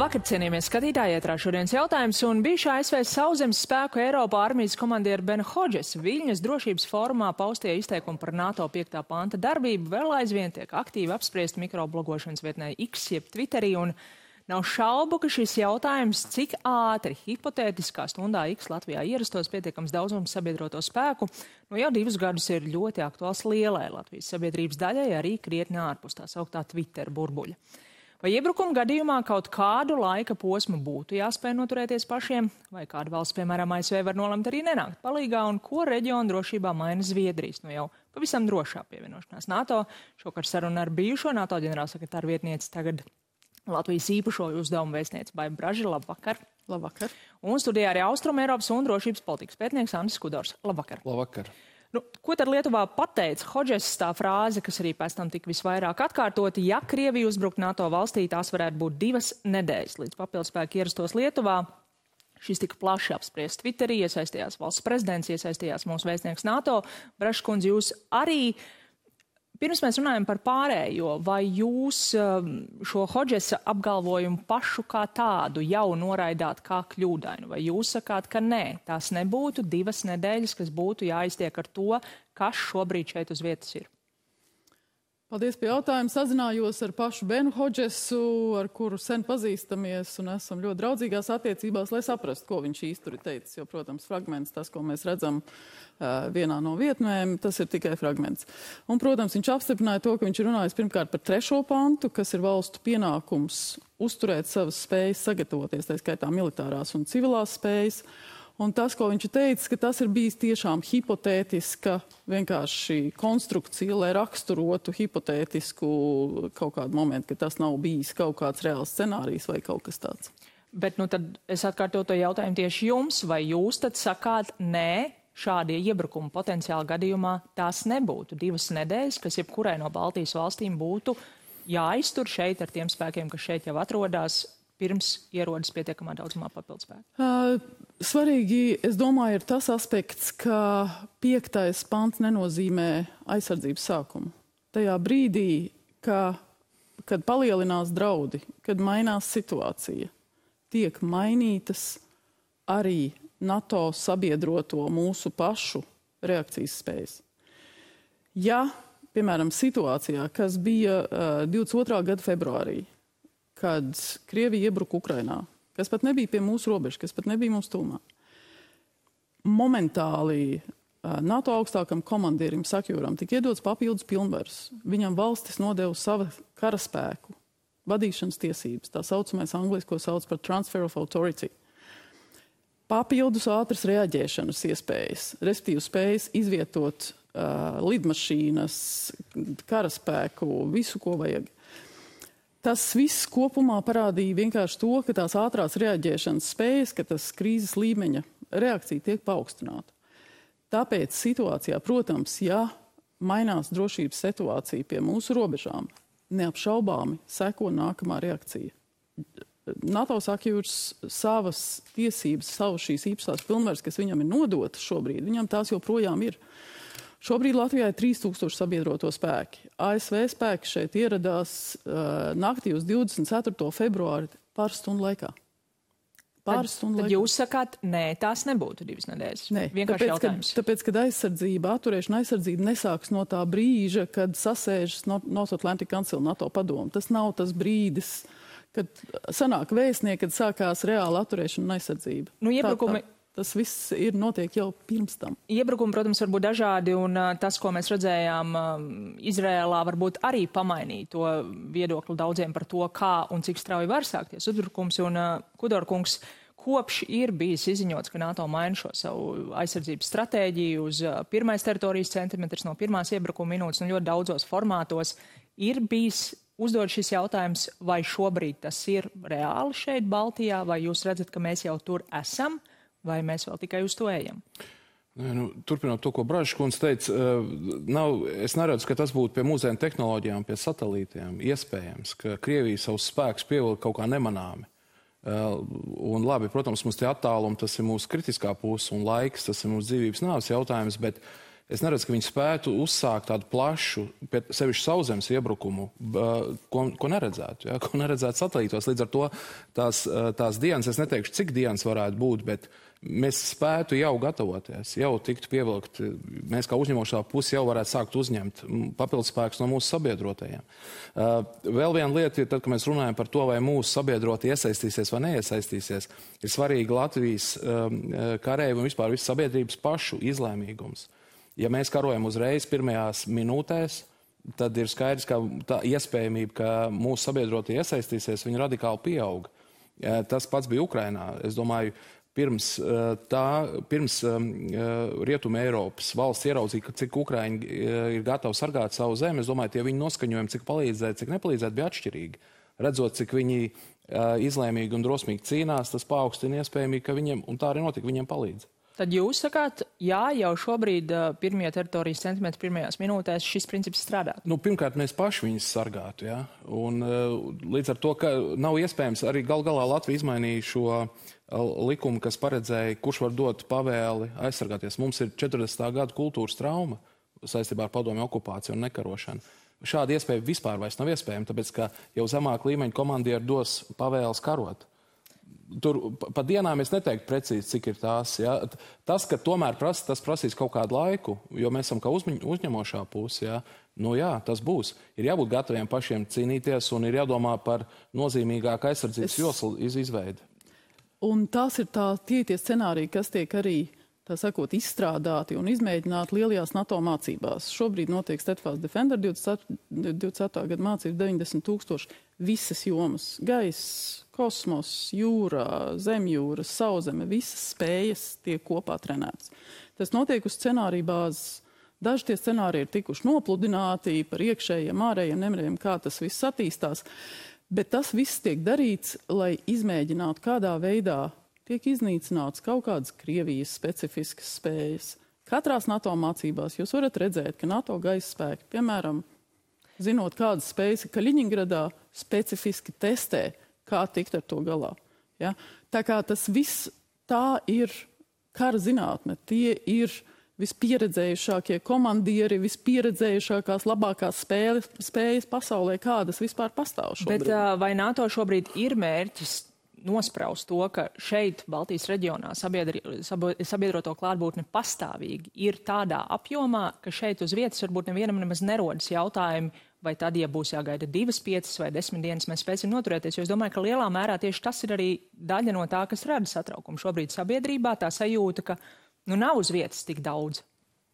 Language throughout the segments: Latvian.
Labvakar, cienījamies skatītāji, ietrā šodienas jautājums, un bijušā ASV sauszemes spēku Eiropā armijas komandieru Ben Hodges Viļņas drošības formā paustie izteikumi par NATO 5. panta darbību vēl aizvien tiek aktīvi apspriest mikroblogošanas vietnē X, jeb Twitterī, un nav šaubu, ka šis jautājums, cik ātri hipotētiskā stundā X Latvijā ierastos pietiekams daudzums sabiedroto spēku, nu jau divus gadus ir ļoti aktuāls lielai Latvijas sabiedrības daļai, arī krietni ārpus tā sauktā Twitter burbuļa. Vai iebrukuma gadījumā kaut kādu laika posmu būtu jāspēj noturēties pašiem, vai kāda valsts, piemēram, ASV, var nolemt arī nenākt palīgā, un ko reģionu drošībā maina Zviedrijas, nu jau pavisam drošā pievienošanās NATO. Šokar saruna ar bijušo NATO ģenerālsekretāru vietnieci, tagad Latvijas īpašo uzdevumu vēstnieci Baiba Braži. Labvakar! Labvakar! Un studijā arī Austrum Eiropas un drošības politikas pētnieks Andris Kudors. Labvakar! Labvakar! Nu, ko tad Lietuvā pateica Hodžes tā frāze, kas arī pēc tam tika visvairāk atkārtoti? Ja Krievija uzbrukt NATO valstī, tās varētu būt divas nedēļas līdz papildspēki ierastos Lietuvā. Šis tika plaši apspriests Twitterī, iesaistījās valsts prezidents, iesaistījās mūsu vēstnieks NATO. Braškundze, jūs arī uh, Pirms mēs runājam par pārējo, vai jūs um, šo Hodžesa apgalvojumu pašu kā tādu jau noraidāt kā kļūdainu, vai jūs sakāt, ka nē, tās nebūtu divas nedēļas, kas būtu jāiztiek ar to, kas šobrīd šeit uz vietas ir? Paldies par jautājumu. Sazinājos ar pašu Benu Hodžesu, ar kuru sen pazīstamies un esam ļoti draudzīgās attiecībās, lai saprastu, ko viņš īsti tur ir teicis. Jo, protams, fragments, tas, ko mēs redzam uh, vienā no vietnēm, tas ir tikai fragments. Un, protams, viņš apstiprināja to, ka viņš ir runājis pirmkārt par trešo pantu, kas ir valstu pienākums uzturēt savas spējas, sagatavoties, tā skaitā militārās un civilās spējas. Un tas, ko viņš teica, ka tas ir bijis tiešām hipotētiska vienkārši konstrukcija, lai raksturotu hipotētisku kaut kādu momentu, ka tas nav bijis kaut kāds reāls scenārijs vai kaut kas tāds. Bet nu tad es atkārtoju to jautājumu tieši jums, vai jūs tad sakāt nē, šādi iebrukumi potenciāli gadījumā tās nebūtu divas nedēļas, kas jebkurai no Baltijas valstīm būtu jāiztur šeit ar tiem spēkiem, kas šeit jau atrodas pirms ierodas pietiekamā daudzumā papildspēku? Uh, svarīgi, es domāju, ir tas aspekts, ka piektais pants nenozīmē aizsardzības sākumu. Tajā brīdī, ka, kad palielinās draudi, kad mainās situācija, tiek mainītas arī NATO sabiedroto mūsu pašu reakcijas spējas. Ja, piemēram, situācijā, kas bija uh, 22. gada februārī, kad Krievija iebruka Ukrainā, kas pat nebija pie mūsu robežas, kas pat nebija mūsu tūmā. Momentāli NATO augstākam komandierim Sakjūram tika iedots papildus pilnvaras. Viņam valstis nodeva savu karaspēku, vadīšanas tiesības, tā saucamais angliski, ko sauc par transfer of authority. Papildus ātras reaģēšanas iespējas, respektīvi spējas izvietot uh, lidmašīnas, karaspēku, visu, ko vajag. Tas viss kopumā parādīja vienkārši to, ka tās ātrās reaģēšanas spējas, ka tas krīzes līmeņa reakcija tiek paaugstināta. Tāpēc situācijā, protams, ja mainās drošības situācija pie mūsu robežām, neapšaubāmi seko nākamā reakcija. NATO saka, jūs savas tiesības, savas šīs īpašās pilnvaras, kas viņam ir nodotas šobrīd, viņam tās joprojām ir. Šobrīd Latvijā ir 3000 sabiedroto spēki. ASV spēki šeit ieradās uh, naktī uz 24. februāri pāris stundu laikā. Stundu laikā. Jūs sakāt, nē, tās nebūtu divas nedēļas. Nē, vienkārši tāpēc, jautājums. Kad, tāpēc, kad aizsardzība, atturēšana aizsardzība nesāks no tā brīža, kad sasēžas North Atlantic Council NATO padomu. Tas nav tas brīdis, kad sanāk vēstnieki, kad sākās reāla atturēšana un aizsardzība. Nu, iebrukumi... Tā, tā Tas viss ir notiek jau pirms tam. Iebrukumi, protams, var būt dažādi, un uh, tas, ko mēs redzējām uh, Izrēlā, varbūt arī pamainīja to viedokli daudziem par to, kā un cik strauji var sākties uzbrukums. Un uh, Kudorkungs kopš ir bijis izziņots, ka NATO maina šo savu aizsardzības stratēģiju uz uh, pirmais teritorijas centimetrs no pirmās iebrukuma minūtes un ļoti daudzos formātos, ir bijis uzdod šis jautājums, vai šobrīd tas ir reāli šeit Baltijā, vai jūs redzat, ka mēs jau tur esam? Vai mēs vēl tikai uz to ejam? Nu, turpinot to, ko Brāžs kundze teica, eh, nav, es neredzu, ka tas būtu pie mūsdienu tehnoloģijām, pie satelītiem iespējams, ka Krievija savus spēkus pievilka kaut kā nemanāmi. Eh, un labi, protams, mums tie attālumi, tas ir mūsu kritiskā puse un laiks, tas ir mūsu dzīvības nāves jautājums, bet Es neredzu, ka viņi spētu uzsākt tādu plašu, sevišķi sauszemes iebrukumu, ko, ko neredzētu, ja? ko neredzētu satelītos. Līdz ar to tās, tās dienas, es neteikšu, cik dienas varētu būt, bet mēs spētu jau gatavoties, jau tiktu pievilkt. Mēs kā uzņemošā puse jau varētu sākt uzņemt papildus spēkus no mūsu sabiedrotajiem. Vēl viena lieta ir, tad, kad mēs runājam par to, vai mūsu sabiedroti iesaistīsies vai neiesaistīsies, ir svarīgi Latvijas karēju un vispār visas sabiedrības pašu izlēmīgums. Ja mēs karojam uzreiz pirmajās minūtēs, tad ir skaidrs, ka tā iespējamība, ka mūsu sabiedrotie iesaistīsies, viņa radikāli pieauga. Tas pats bija Ukrainā. Es domāju, pirms eh, tā, pirms um, Rietuma Eiropas valsts ieraudzīja, cik Ukraiņi eh, ir gatavi sargāt savu zemi, es domāju, tie viņu noskaņojumi, cik palīdzēt, cik nepalīdzēt, bija atšķirīgi. Redzot, cik viņi izlēmīgi un drosmīgi cīnās, tas paaugstina iespējamību, ka viņiem, un tā arī notika, viņiem palīdz. Tad jūs sakāt, jā, jau šobrīd pirmie teritorijas centimetri pirmajās minūtēs šis princips strādā? Nu, pirmkārt, mēs paši viņus sargātu, jā. Un līdz ar to, ka nav iespējams, arī gal galā Latvija izmainīja šo likumu, kas paredzēja, kurš var dot pavēli aizsargāties. Mums ir 40. gada kultūras trauma saistībā ar padomju okupāciju un nekarošanu. Šāda iespēja vispār vairs nav iespējama, tāpēc ka jau zemāk līmeņa komandieri dos pavēles karot. Tur pa dienām es neteiktu precīzi, cik ir tās. Ja. Tas, ka tomēr prasa, tas prasīs kaut kādu laiku, jo mēs esam kā uzmiņ, uzņemošā puse. Ja. Nu, jā, tas būs. Ir jābūt gataviem pašiem cīnīties un ir jādomā par nozīmīgāku aizsardzības es... joslu izveidi. Un tās ir tā, tie tie scenāriji, kas tiek arī tā sakot, izstrādāti un izmēģināti lielajās NATO mācībās. Šobrīd notiek Steadfast Defender 27. 27. gada mācības 90 tūkstoši visas jomas - gaiss, kosmos, jūrā, zemjūra, sauszeme, visas spējas tiek kopā trenētas. Tas notiek uz scenāriju bāzes. Daži tie scenāriji ir tikuši nopludināti par iekšējiem, ārējiem nemieriem, kā tas viss attīstās. Bet tas viss tiek darīts, lai izmēģinātu, kādā veidā tiek iznīcināts kaut kādas Krievijas specifiskas spējas. Katrās NATO mācībās jūs varat redzēt, ka NATO gaisa spēki, piemēram, zinot, kādas spējas ir Kaļiņgradā, specifiski testē, kā tikt ar to galā. Ja? Tā kā tas viss tā ir kara zinātne, tie ir vispieredzējušākie komandieri, vispieredzējušākās, labākās spēles, spējas pasaulē, kādas vispār pastāv šobrīd. Bet vai NATO šobrīd ir mērķis nospraust to, ka šeit, Baltijas reģionā, sabiedri, sabiedroto klātbūtne pastāvīgi ir tādā apjomā, ka šeit uz vietas varbūt nevienam nemaz nerodas jautājumi, vai tad, ja būs jāgaida divas, piecas vai desmit dienas, mēs spēsim noturēties. Jo es domāju, ka lielā mērā tieši tas ir arī daļa no tā, kas rada satraukumu. Šobrīd sabiedrībā tā sajūta, ka nu, nav uz vietas tik daudz.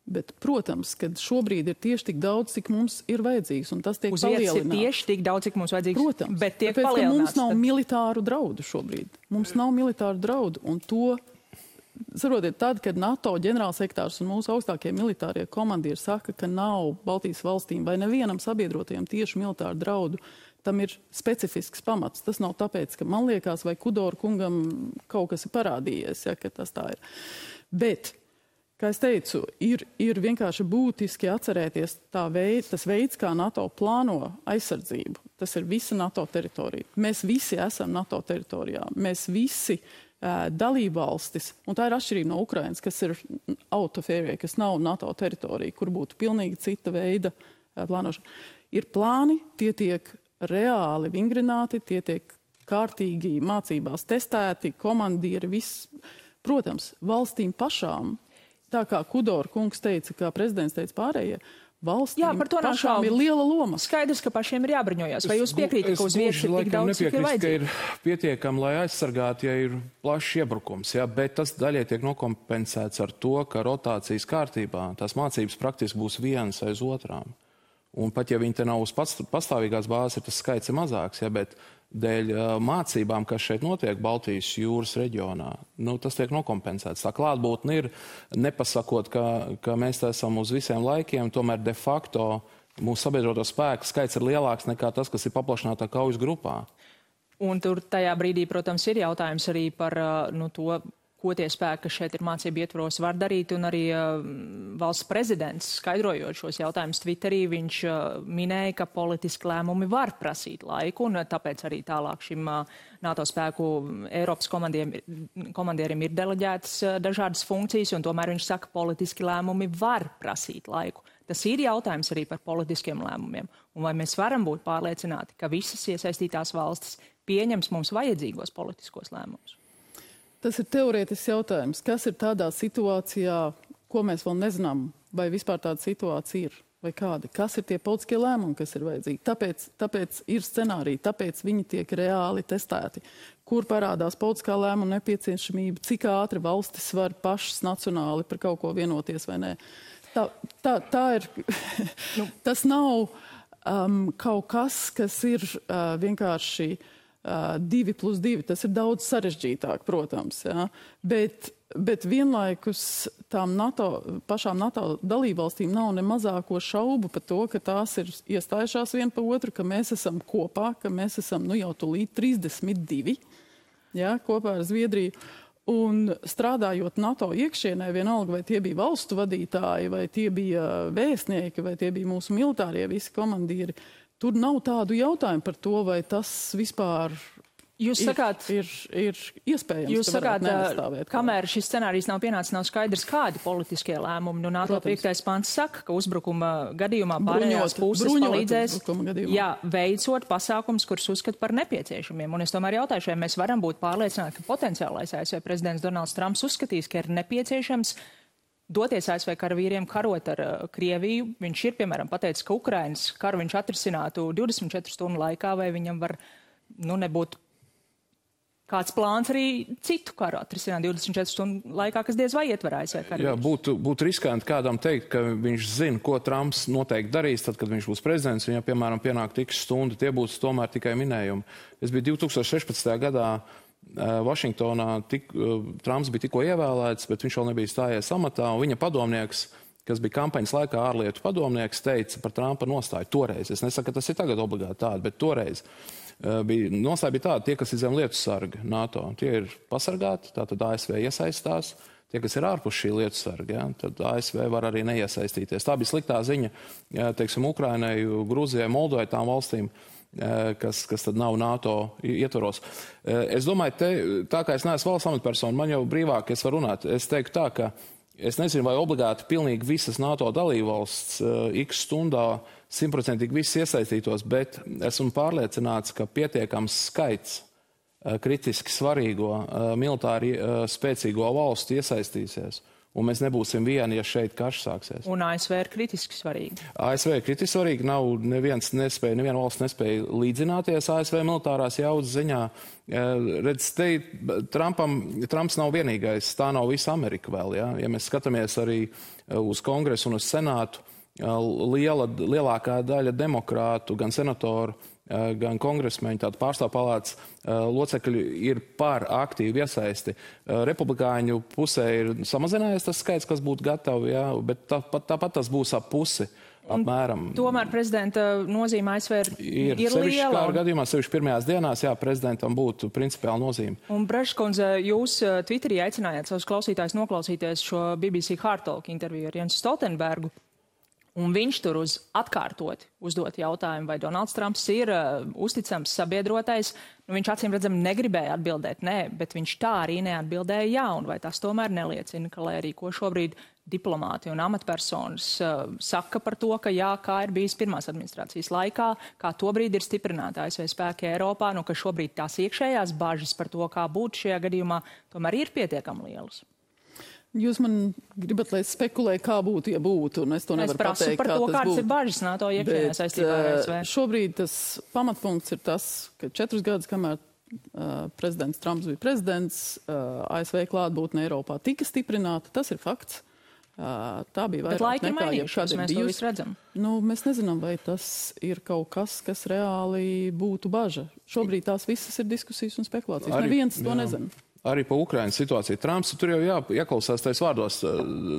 Bet, protams, ka šobrīd ir tieši tik daudz, cik mums ir vajadzīgs, un tas tiek Uz palielināts. Ir tieši tik daudz, cik mums vajadzīgs. Protams, bet tiek tāpēc, palielināts. Mums nav tad... militāru draudu šobrīd. Mums nav militāru draudu, un to, saprotiet, tad, kad NATO ģenerālsektārs un mūsu augstākie militārie komandieri saka, ka nav Baltijas valstīm vai nevienam sabiedrotajam tieši militāru draudu, tam ir specifisks pamats. Tas nav tāpēc, ka man liekas, vai Kudoru kungam kaut kas ir parādījies, ja, ka tas tā ir. Bet Kā es teicu, ir, ir vienkārši būtiski atcerēties veid, tas veids, kā NATO plāno aizsardzību. Tas ir visa NATO teritorija. Mēs visi esam NATO teritorijā. Mēs visi uh, dalībvalstis, un tā ir atšķirība no Ukrainas, kas ir out of area, kas nav NATO teritorija, kur būtu pilnīgi cita veida uh, plānošana. Ir plāni, tie tiek reāli vingrināti, tie tiek kārtīgi mācībās testēti, komandieri, viss. Protams, valstīm pašām tā kā Kudora kungs teica, kā prezidents teica pārējie, to pašām ir liela loma. Skaidrs, ka pašiem ir jābruņojas. Vai jūs piekrītat, ka uz vietas ir tik daudz, cik ir vajadzīgs? ir pietiekami, lai aizsargātu, ja ir plašs iebrukums, jā, bet tas daļai tiek nokompensēts ar to, ka rotācijas kārtībā tās mācības praktiski būs vienas aiz otrām. Un pat ja viņi te nav uz pastāvīgās bāzes, tas skaits ir mazāks, ja, bet dēļ mācībām, kas šeit notiek Baltijas jūras reģionā, nu, tas tiek nokompensēts. Tā klātbūtne ir, nepasakot, ka, ka mēs esam uz visiem laikiem, tomēr de facto mūsu sabiedroto spēku skaits ir lielāks nekā tas, kas ir paplašinātā kaujas grupā. Un tur tajā brīdī, protams, ir jautājums arī par nu, to, ko tie spēki, kas šeit ir mācību ietvaros, var darīt. Un arī uh, valsts prezidents, skaidrojot šos jautājumus Twitterī, viņš uh, minēja, ka politiski lēmumi var prasīt laiku, un uh, tāpēc arī tālāk šim uh, NATO spēku Eiropas komandierim, ir deleģētas uh, dažādas funkcijas, un tomēr viņš saka, ka politiski lēmumi var prasīt laiku. Tas ir jautājums arī par politiskiem lēmumiem. Un vai mēs varam būt pārliecināti, ka visas iesaistītās valstis pieņems mums vajadzīgos politiskos lēmumus? Tas ir teorētisks jautājums. Kas ir tādā situācijā, ko mēs vēl nezinām, vai vispār tāda situācija ir? Vai kādi? Kas ir tie politiskie lēmumi, kas ir vajadzīgi? Tāpēc, tāpēc ir scenāriji, tāpēc viņi tiek reāli testēti. Kur parādās politiskā lēmuma nepieciešamība, cik ātri valstis var pašas nacionāli par kaut ko vienoties vai nē. Tā, tā, tā ir. nu. Tas nav um, kaut kas, kas ir uh, vienkārši uh, divi plus divi. Tas ir daudz sarežģītāk, protams. Ja? Bet, bet vienlaikus tām NATO, pašām NATO dalībvalstīm nav ne mazāko šaubu par to, ka tās ir iestājušās viena pa otru, ka mēs esam kopā, ka mēs esam nu, jau tulīt 32 ja? kopā ar Zviedriju. Un strādājot NATO iekšienē, vienalga vai tie bija valstu vadītāji, vai tie bija vēstnieki, vai tie bija mūsu militārie visi komandieri, uh, Tur nav tādu jautājumu par to, vai tas vispār Jūs ir, sakāt, ir, ir iespējams, jūs sakāt, kamēr šis scenārijs nav pienācis, nav skaidrs, kādi politiskie lēmumi. Nu, NATO 5. pants saka, ka uzbrukuma gadījumā pārējās puses palīdzēs, jā, veicot pasākums, kurus uzskat par nepieciešamiem. Un es tomēr jautāšu, vai mēs varam būt pārliecināti, ka potenciālais ASV prezidents Donalds Trumps uzskatīs, ka ir nepieciešams doties ASV karavīriem karot ar uh, Krieviju. Viņš ir, piemēram, pateicis, ka Ukrainas karu viņš atrisinātu 24 stundu laikā, vai viņam var, nu, nebūt kāds plāns arī citu karu atrisināt 24 stundu laikā, kas diez vai ietver ASV karavīrus. Jā, būtu, būtu riskanti kādam teikt, ka viņš zina, ko Trumps noteikti darīs, tad, kad viņš būs prezidents. Viņam, piemēram, pienāk tiks stundu, tie būs tomēr tikai minējumi. Es biju 2016. gadā Vašingtonā tik, eh, Trumps bija tikko ievēlēts, bet viņš vēl nebija stājies amatā. Viņa padomnieks, kas bija kampaņas laikā ārlietu padomnieks, teica par Trumpa nostāju toreiz. Es nesaku, ka tas ir tagad obligāti tāda, bet toreiz eh, bija nostāja bija tāda, tie, kas ir zem lietu sarga NATO, tie ir pasargāti, tātad ASV iesaistās. Tie, kas ir ārpus šī lietu sarga, ja, tad ASV var arī neiesaistīties. Tā bija sliktā ziņa, teiksim, Ukrainai, Grūzijai, Moldovai, tām valstīm. Uh, Eh, kas, kas tad nav NATO ietvaros. Eh, es domāju, te, tā kā es neesmu valsts amatpersona, man jau brīvāk es varu runāt. Es teiktu tā, ka es nezinu, vai obligāti pilnīgi visas NATO dalībvalsts uh, x stundā simtprocentīgi viss iesaistītos, bet esmu pārliecināts, ka pietiekams skaits uh, kritiski svarīgo uh, militāri spēcīgo valstu iesaistīsies. Un mēs nebūsim vieni, ja šeit karš sāksies. Un ASV ir kritiski svarīgi. ASV ir kritiski svarīgi. Nav neviens nespēja, neviena valsts nespēja līdzināties ASV militārās jaudas ziņā. Redz, te Trumpam, Trumps nav vienīgais, tā nav visa Amerika vēl. Ja, ja mēs skatāmies arī uz kongresu un uz senātu, liela, lielākā daļa demokrātu, gan senatoru, Eh, gan kongresmeņi, tāda pārstāvpalātas eh, locekļi ir par aktīvu iesaisti. Eh, republikāņu pusē ir samazinājies tas skaits, kas būtu gatavi, jā, bet tāpat, tāpat tas būs ap pusi. Apmēram. Tomēr prezidenta nozīme ASV ir, ir, ir liela. Un... gadījumā, sevišķi pirmajās dienās, jā, prezidentam būtu principiāla nozīme. Un, Breškundze, jūs Twitterī aicinājāt savus klausītājus noklausīties šo BBC Hard Talk interviju ar Jensu Stoltenbergu. Un viņš tur uz atkārtoti uzdot jautājumu, vai Donalds Trumps ir uh, uzticams sabiedrotais. Nu, viņš acīm redzam negribēja atbildēt nē, bet viņš tā arī neatbildēja jā, un vai tas tomēr neliecina, ka, lai arī ko šobrīd diplomāti un amatpersonas uh, saka par to, ka jā, kā ir bijis pirmās administrācijas laikā, kā tobrīd ir stiprināta ASV spēki Eiropā, nu, ka šobrīd tās iekšējās bažas par to, kā būtu šajā gadījumā, tomēr ir pietiekami lielas. Jūs man gribat, lai es spekulēju, kā būtu, ja būtu, un es to nevaru es pateikt. par to, kādas būtu. ir bažas NATO iekšienē saistībā ar ASV. Šobrīd tas pamatpunkts ir tas, ka četrus gadus, kamēr uh, prezidents Trumps bija prezidents, uh, ASV klātbūtne Eiropā tika stiprināta, tas ir fakts. Uh, tā bija vairāk nekā jebkad ir bijusi. Nu, mēs nezinām, vai tas ir kaut kas, kas reāli būtu baža. Šobrīd tās visas ir diskusijas un spekulācijas. Arī, Neviens to jā. nezina arī par Ukraiņas situāciju. Trumps tur jau jā, ieklausās tais vārdos.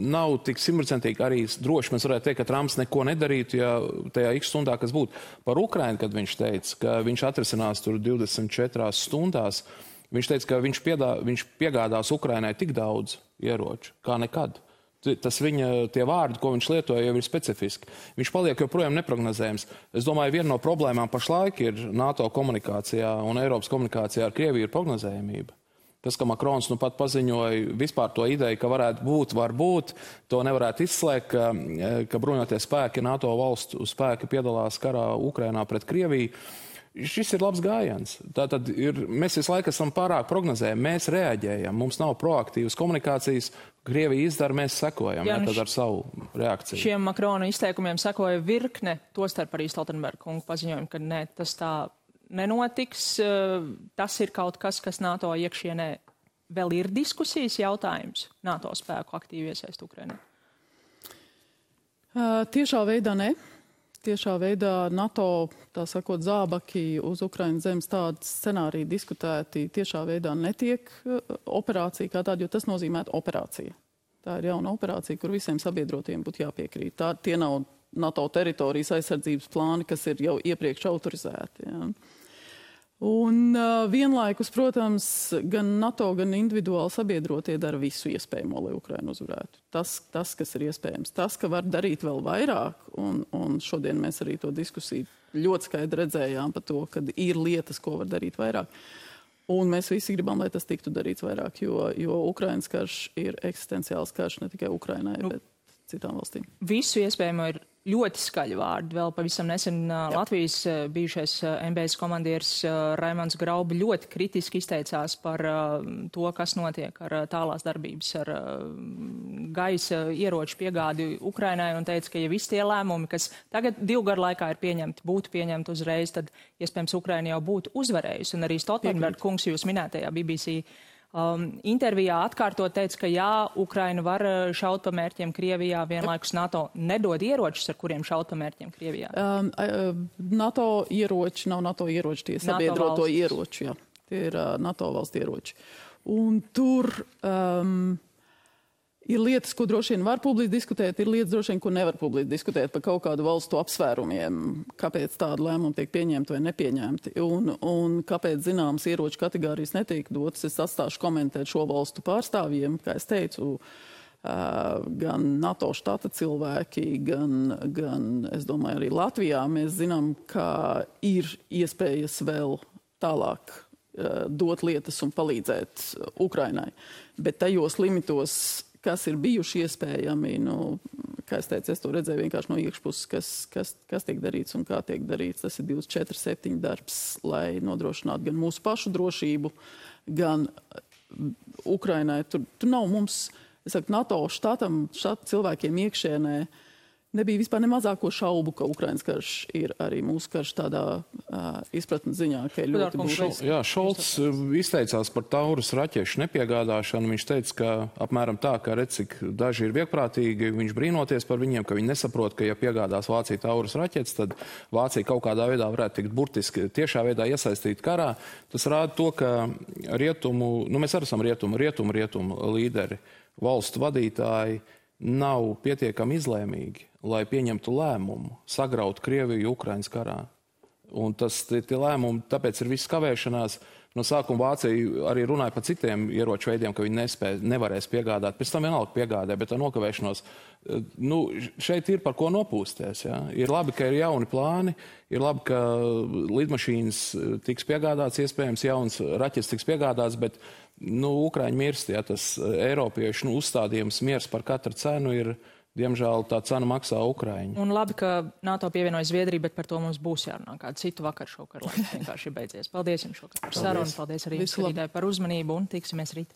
Nav tik simtprocentīgi arī droši. Mēs varētu teikt, ka Trumps neko nedarītu, ja tajā x stundā, kas būtu par Ukraiņu, kad viņš teica, ka viņš atrisinās tur 24 stundās. Viņš teica, ka viņš, piedā, viņš piegādās Ukrainai tik daudz ieroču kā nekad. Tas viņa tie vārdi, ko viņš lietoja, jau ir specifiski. Viņš paliek joprojām neprognozējams. Es domāju, viena no problēmām pašlaik ir NATO komunikācijā un Eiropas komunikācijā ar Krieviju ir prognozējumība. Tas, ka Makrons nu pat paziņoja vispār to ideju, ka varētu būt, var būt, to nevarētu izslēgt, ka, ka bruņotie spēki, NATO valstu spēki piedalās karā Ukrainā pret Krieviju. Šis ir labs gājiens. Tātad ir, mēs visu laiku esam pārāk prognozējami, mēs reaģējam, mums nav proaktīvas komunikācijas. Krievija izdara, mēs sekojam jā, tad ar savu reakciju. Šiem Makrona izteikumiem sekoja virkne, tostarp arī Stoltenberga kungu paziņojumu, ka ne, tas tā nenotiks. Tas ir kaut kas, kas NATO iekšienē vēl ir diskusijas jautājums. NATO spēku aktīvi iesaist Ukrainā. Uh, tiešā veidā ne tiešā veidā NATO, tā sakot, zābaki uz Ukrainas zemes tādu scenāriju diskutēti tiešā veidā netiek uh, operācija kā tāda, jo tas nozīmētu operāciju. Tā ir jauna operācija, kur visiem sabiedrotiem būtu jāpiekrīt. Tā, tie nav NATO teritorijas aizsardzības plāni, kas ir jau iepriekš autorizēti. Ja. Un uh, vienlaikus, protams, gan NATO, gan individuāli sabiedrotie dara visu iespējamo, lai Ukraina uzvarētu. Tas, tas, kas ir iespējams, tas, ka var darīt vēl vairāk, un, un šodien mēs arī to diskusiju ļoti skaidri redzējām par to, ka ir lietas, ko var darīt vairāk. Un mēs visi gribam, lai tas tiktu darīts vairāk, jo, jo Ukrainas karš ir eksistenciāls karš ne tikai Ukrainai, nu, bet citām valstīm. Visu iespējamo ir ļoti skaļi vārdi. Vēl pavisam nesen uh, Latvijas uh, bijušais MBS komandieris uh, Raimons Graubi ļoti kritiski izteicās par to, kas notiek ar tālās darbības, ar gaisa ieroču piegādi Ukrainai un teica, ka ja visi tie lēmumi, kas tagad divu gadu laikā ir pieņemti, būtu pieņemti uzreiz, tad iespējams Ukraina jau būtu uzvarējusi. Un arī Stoltenberg kungs jūs minētajā BBC um, intervijā atkārtot teica, ka jā, Ukraina var uh, šaut pa mērķiem Krievijā, vienlaikus NATO nedod ieročus, ar kuriem šaut pa mērķiem Krievijā. Um, NATO ieroči nav NATO ieroči, tie sabiedroto ieroči, jā. Tie ir uh, NATO valsts ieroči. Un tur um, Ir lietas, ko droši vien var publiski diskutēt, ir lietas, droši vien, ko nevar publiski diskutēt par kaut kādu valstu apsvērumiem, kāpēc tāda lēmuma tiek pieņemta vai nepieņemta, un, un kāpēc zināmas ieroču kategorijas netiek dotas. Es atstāšu komentēt šo valstu pārstāvjiem, kā es teicu. Gan NATO štata cilvēki, gan, gan, es domāju, arī Latvijā mēs zinām, ka ir iespējas vēl tālāk dot lietas un palīdzēt Ukrainai. Bet tajos limitos, kas ir bijuši iespējami. Nu, kā es teicu, es to redzēju vienkārši no iekšpuses, kas, kas, kas tiek darīts un kā tiek darīts. Tas ir 24-7 darbs, lai nodrošinātu gan mūsu pašu drošību, gan Ukrainai. Tur, tur nav mums, es saku, NATO štatam, štata cilvēkiem iekšēnē. Uh, nebija vispār ne mazāko šaubu, ka Ukraiņas karš ir arī mūsu karš tādā uh, izpratnes ziņā, ka ir ļoti būtisks. Jā, Šolts izteicās par taurus raķešu nepiegādāšanu. Viņš teica, ka apmēram tā, ka redz, cik daži ir vieglprātīgi, viņš brīnoties par viņiem, ka viņi nesaprot, ka ja piegādās Vācija taurus raķetes, tad Vācija kaut kādā veidā varētu tikt burtiski tiešā veidā iesaistīt karā. Tas rāda to, ka rietumu, nu mēs arī esam rietumu, rietumu, rietumu līderi, valstu vadītāji nav pietiekami izlēmīgi, lai pieņemtu lēmumu sagraut Krieviju Ukraiņas karā. Un tas tie, tie lēmumi, tāpēc ir viss kavēšanās. No sākuma Vācija arī runāja par citiem ieroču veidiem, ka viņi nespēja, nevarēs piegādāt. Pēc tam vienalga piegādāja, bet tā nokavēšanos. Eh, nu, šeit ir par ko nopūsties. Ja? Ir labi, ka ir jauni plāni, ir labi, ka lidmašīnas eh, tiks piegādāts, iespējams, jauns raķets tiks piegādāts, bet nu, Ukraiņi mirst. Ja? Tas eh, Eiropiešu nu, uzstādījums miers par katru cenu ir Diemžēl tā cena maksā Ukraiņu. Un labi, ka NATO pievienoja Zviedriju, bet par to mums būs jārunā kādu citu vakaru šokar, lai vienkārši beidzies. Paldies jums šokar par sarunu, paldies arī jums par uzmanību un tiksimies rīt.